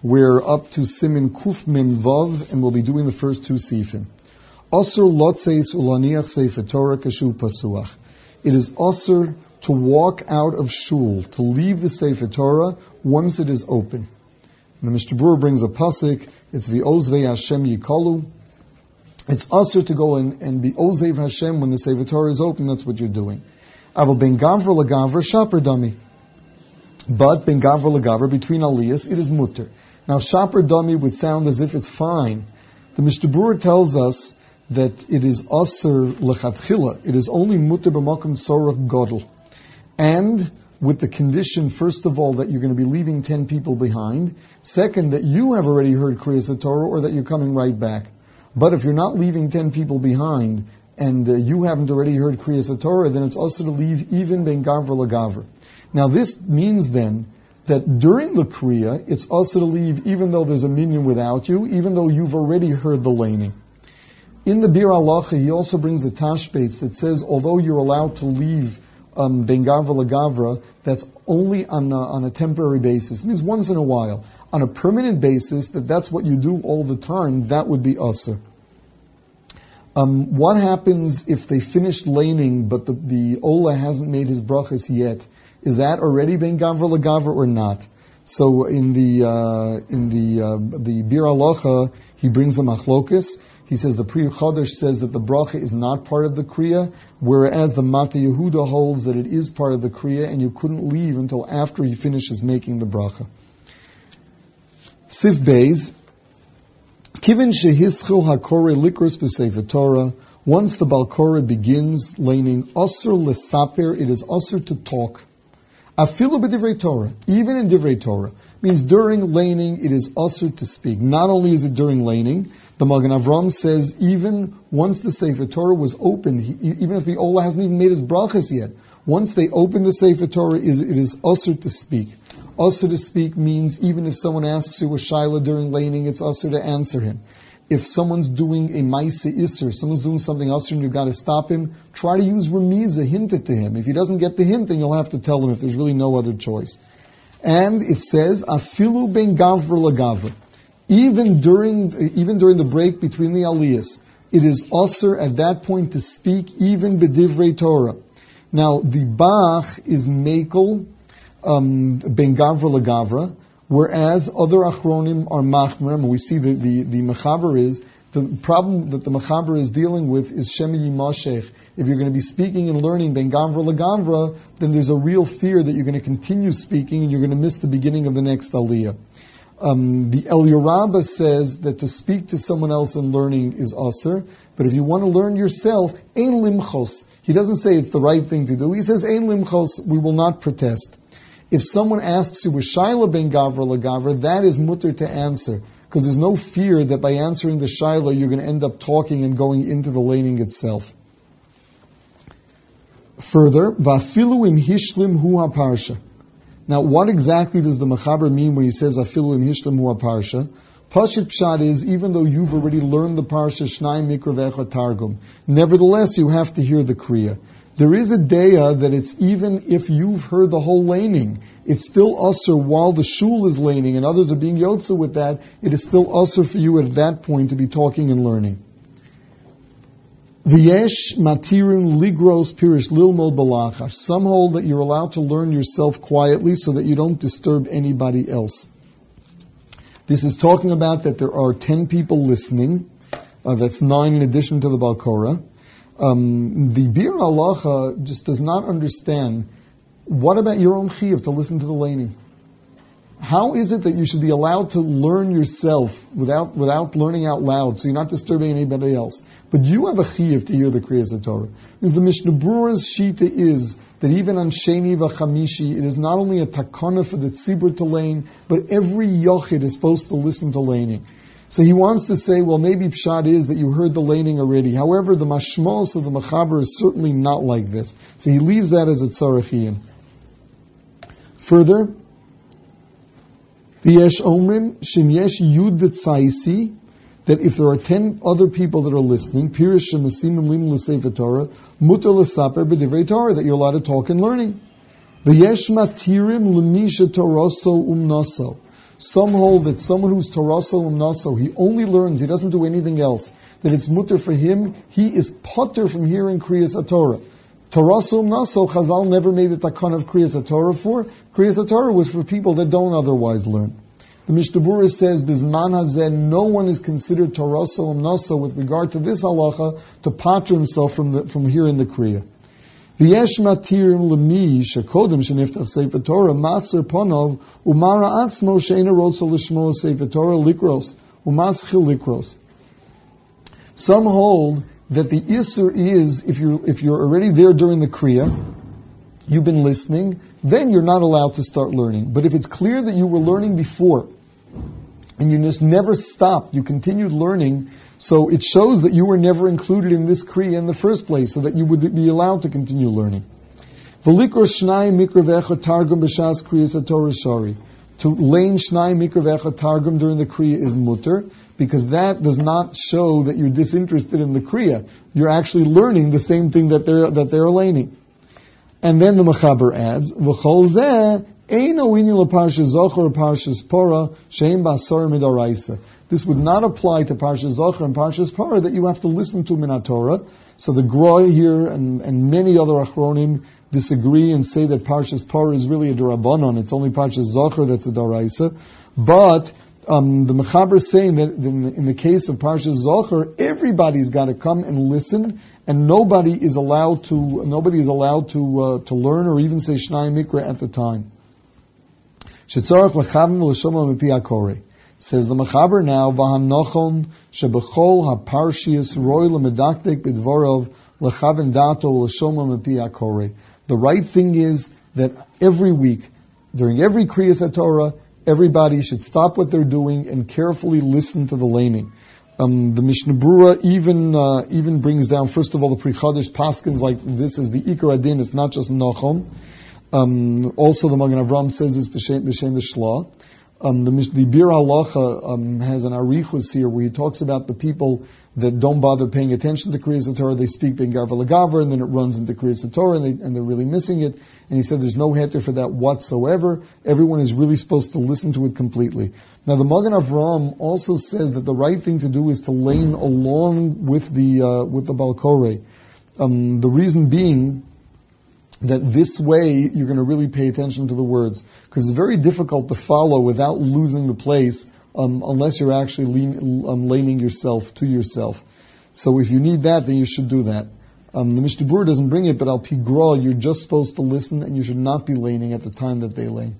We're up to Siman Kuf Mem Vav, and we'll be doing the first two sifim. Lotzeis ulaniach Torah kashu pasuach. It is osir to walk out of shul, to leave the sefer Torah once it is open. And the Mishnah Berurah brings a pasuk. It's the Ozvei Hashem Yikalu. It's usher to go in and be Ozev Hashem when the Sefer Torah is open. That's what you're doing. Aval ben gavra legavra shaper dummy. But ben gavra legavra between aliyas it is mutter. Now shaper dummy would sound as if it's fine. The Mishnah tells us that it is aser lechatchila. It is only mutter b'makom sorach godel, and with the condition, first of all, that you're going to be leaving ten people behind. Second, that you have already heard Kriyas Torah, or that you're coming right back. But if you're not leaving ten people behind, and uh, you haven't already heard Kriyas Torah, then it's also to leave even ben gavra lagavra. Now this means then that during the Kriya, it's also to leave even though there's a minyan without you, even though you've already heard the laning. In the Biur Halacha, he also brings the Tashbetz that says, although you're allowed to leave um, ben gavra lagavra, that's only on a, on a temporary basis. It means once in a while. On a permanent basis, that that's what you do all the time, that would be usr. Um, what happens if they finished laning, but the, the Ola hasn't made his brachas yet? Is that already being gavra lagavra or not? So in the uh, in the uh, the Biur Halacha, he brings a machlokus. He says the Pri Chadash says that the bracha is not part of the kriya, whereas the Mateh Yehuda holds that it is part of the kriya, and you couldn't leave until after he finishes making the bracha. Sif Beis, Kivin shehischil hakore likros b'sefer Torah. Once the balkora begins laning, osir lesaper, it is osir to talk. Afilu b'divrei Torah, even in divrei Torah, means during laning it is usher to speak. Not only is it during laning, the Magen Avram says even once the Sefer Torah was opened, he, even if the Ola hasn't even made his brachas yet, once they open the Sefer Torah, it is usher to speak. Usher to speak means even if someone asks you a shaila during laning, it's usher to answer him if someone's doing a Maisa Isser, someone's doing something else and you've got to stop him, try to use Remiza, hint it to him. If he doesn't get the hint, then you'll have to tell him if there's really no other choice. And it says, Afilu ben gavra lagavra. Even during, even during the break between the aliyahs, it is usher at that point to speak even bedivrei Torah. Now, the Bach is Makel um, ben gavra lagavra, Whereas other achronim are machmer, and we see that the, the mechaber is, the problem that the mechaber is dealing with is shemi yimashech. If you're going to be speaking and learning ben gamvra legavra, then there's a real fear that you're going to continue speaking and you're going to miss the beginning of the next aliyah. Um, the Eliyahu Rabbah says that to speak to someone else in learning is aser, but if you want to learn yourself, ein limchos. He doesn't say it's the right thing to do. He says ein limchos. We will not protest. If someone asks you, was Shaila ben Gavra Lagavra, that is mutter to answer. Because there's no fear that by answering the Shaila, you're going to end up talking and going into the laning itself. Further, Vafilu im Hishlim hu parsha. Now, what exactly does the Mechaber mean when he says Afilu im Hishlim hu parsha? Pashit Pshat is, even though you've already learned the Parsha Shnai Mikra Targum, nevertheless you have to hear the Kriya. There is a daya that it's even if you've heard the whole laning, it's still usher while the shul is laning and others are being yotza with that, it is still usher for you at that point to be talking and learning. V'yesh matirin ligros pirish lilmod balachash. Some hold that you're allowed to learn yourself quietly so that you don't disturb anybody else. This is talking about that there are ten people listening. Uh, that's nine in addition to the Balkora um, the Biur Halacha just does not understand what about your own chiyuv to listen to the laning? How is it that you should be allowed to learn yourself without without learning out loud, so you're not disturbing anybody else? But you have a chiyuv to hear the Kriyas Torah. Because the Mishnah Berurah's shita is that even on Sheni v'Chamishi, it is not only a takana for the tzibur to lane, but every yochid is supposed to listen to laning. So he wants to say, well, maybe pshat is that you heard the laning already. However, the mashmos of the machaber is certainly not like this. So he leaves that as a tzarechiyim. Further, v'yesh omrim shim yesh yud v'tzaisi that if there are ten other people that are listening, pirish shemasim lim l'sefer Torah, mutar l'saper b'divrei Torah, that you're allowed to talk and learning. V'yesh matirim l'misha toroso umnaso. Some hold that someone who's Torasol Naso, he only learns, he doesn't do anything else, that it's mutter for him, he is potter from hearing Kriyas Torah. Torasol Naso, Chazal never made a kind of Kriyas Torah for. Kriyas Torah was for people that don't otherwise learn. The Mishnah says, Bisman hazeh, no one is considered Torasol Naso with regard to this halacha to potter himself from, the, from hearing the Kriya. V'yesh matirim l'mi shekodim sheniftach sefer Torah matzer ponov umara atzmo she'ena rotzo l'shmo sefer Torah likros umaschil likros. Some hold that the isser is if you're if you're already there during the kriya, you've been listening, then you're not allowed to start learning. But if it's clear that you were learning before, and you just never stopped, you continued learning, so it shows that you were never included in this Kriya in the first place, so that you would be allowed to continue learning. To lane shnai mikra targum during the kriya is mutter because that does not show that you're disinterested in the kriya. You're actually learning the same thing that they're that they're laning. And then the Mechaber adds, "V'chol zeh eino inyan zocher parshas pora sheim basar midaraisa." This would not apply to Parshas Zocher and Parshas Parah that you have to listen to Minatora. So the Groi here and, and many other Achronim disagree and say that Parshas Parah is really a Durabanon. It's only Parshas Zocher that's a Daraisa. But um, the Mechaber is saying that in the, in the case of Parshas Zocher, everybody's got to come and listen, and nobody is allowed to nobody is allowed to uh, to learn or even say Shnai Mikra at the time. Says the Mechaber now, V'hanochon shebechol haparshias roy lemedakdek bidvorov lechaven dato l'shoma mepi The right thing is that every week, during every Kriyas Torah, everybody should stop what they're doing and carefully listen to the laning. Um, the Mishnah Berurah even uh, even brings down first of all the Chadash Paskins like this is the Ikar Adin. It's not just Nochom. Um, also, the Magen Avram says it's b'shem the Shlah. Um, the, the Biur Halacha um, has an arichus here where he talks about the people that don't bother paying attention to Kriyas Torah. They speak Ben Garva and then it runs into Kriyas Torah, and, they, and they're really missing it. And he said there's no heter for that whatsoever. Everyone is really supposed to listen to it completely. Now, the Magen Avram also says that the right thing to do is to lane along with the uh, with the Balkore. Um, the reason being that this way you're going to really pay attention to the words because it's very difficult to follow without losing the place um, unless you're actually lean, um, laning yourself to yourself. So if you need that, then you should do that. Um, the Mishnah doesn't bring it, but al pigra, you're just supposed to listen and you should not be laning at the time that they lane.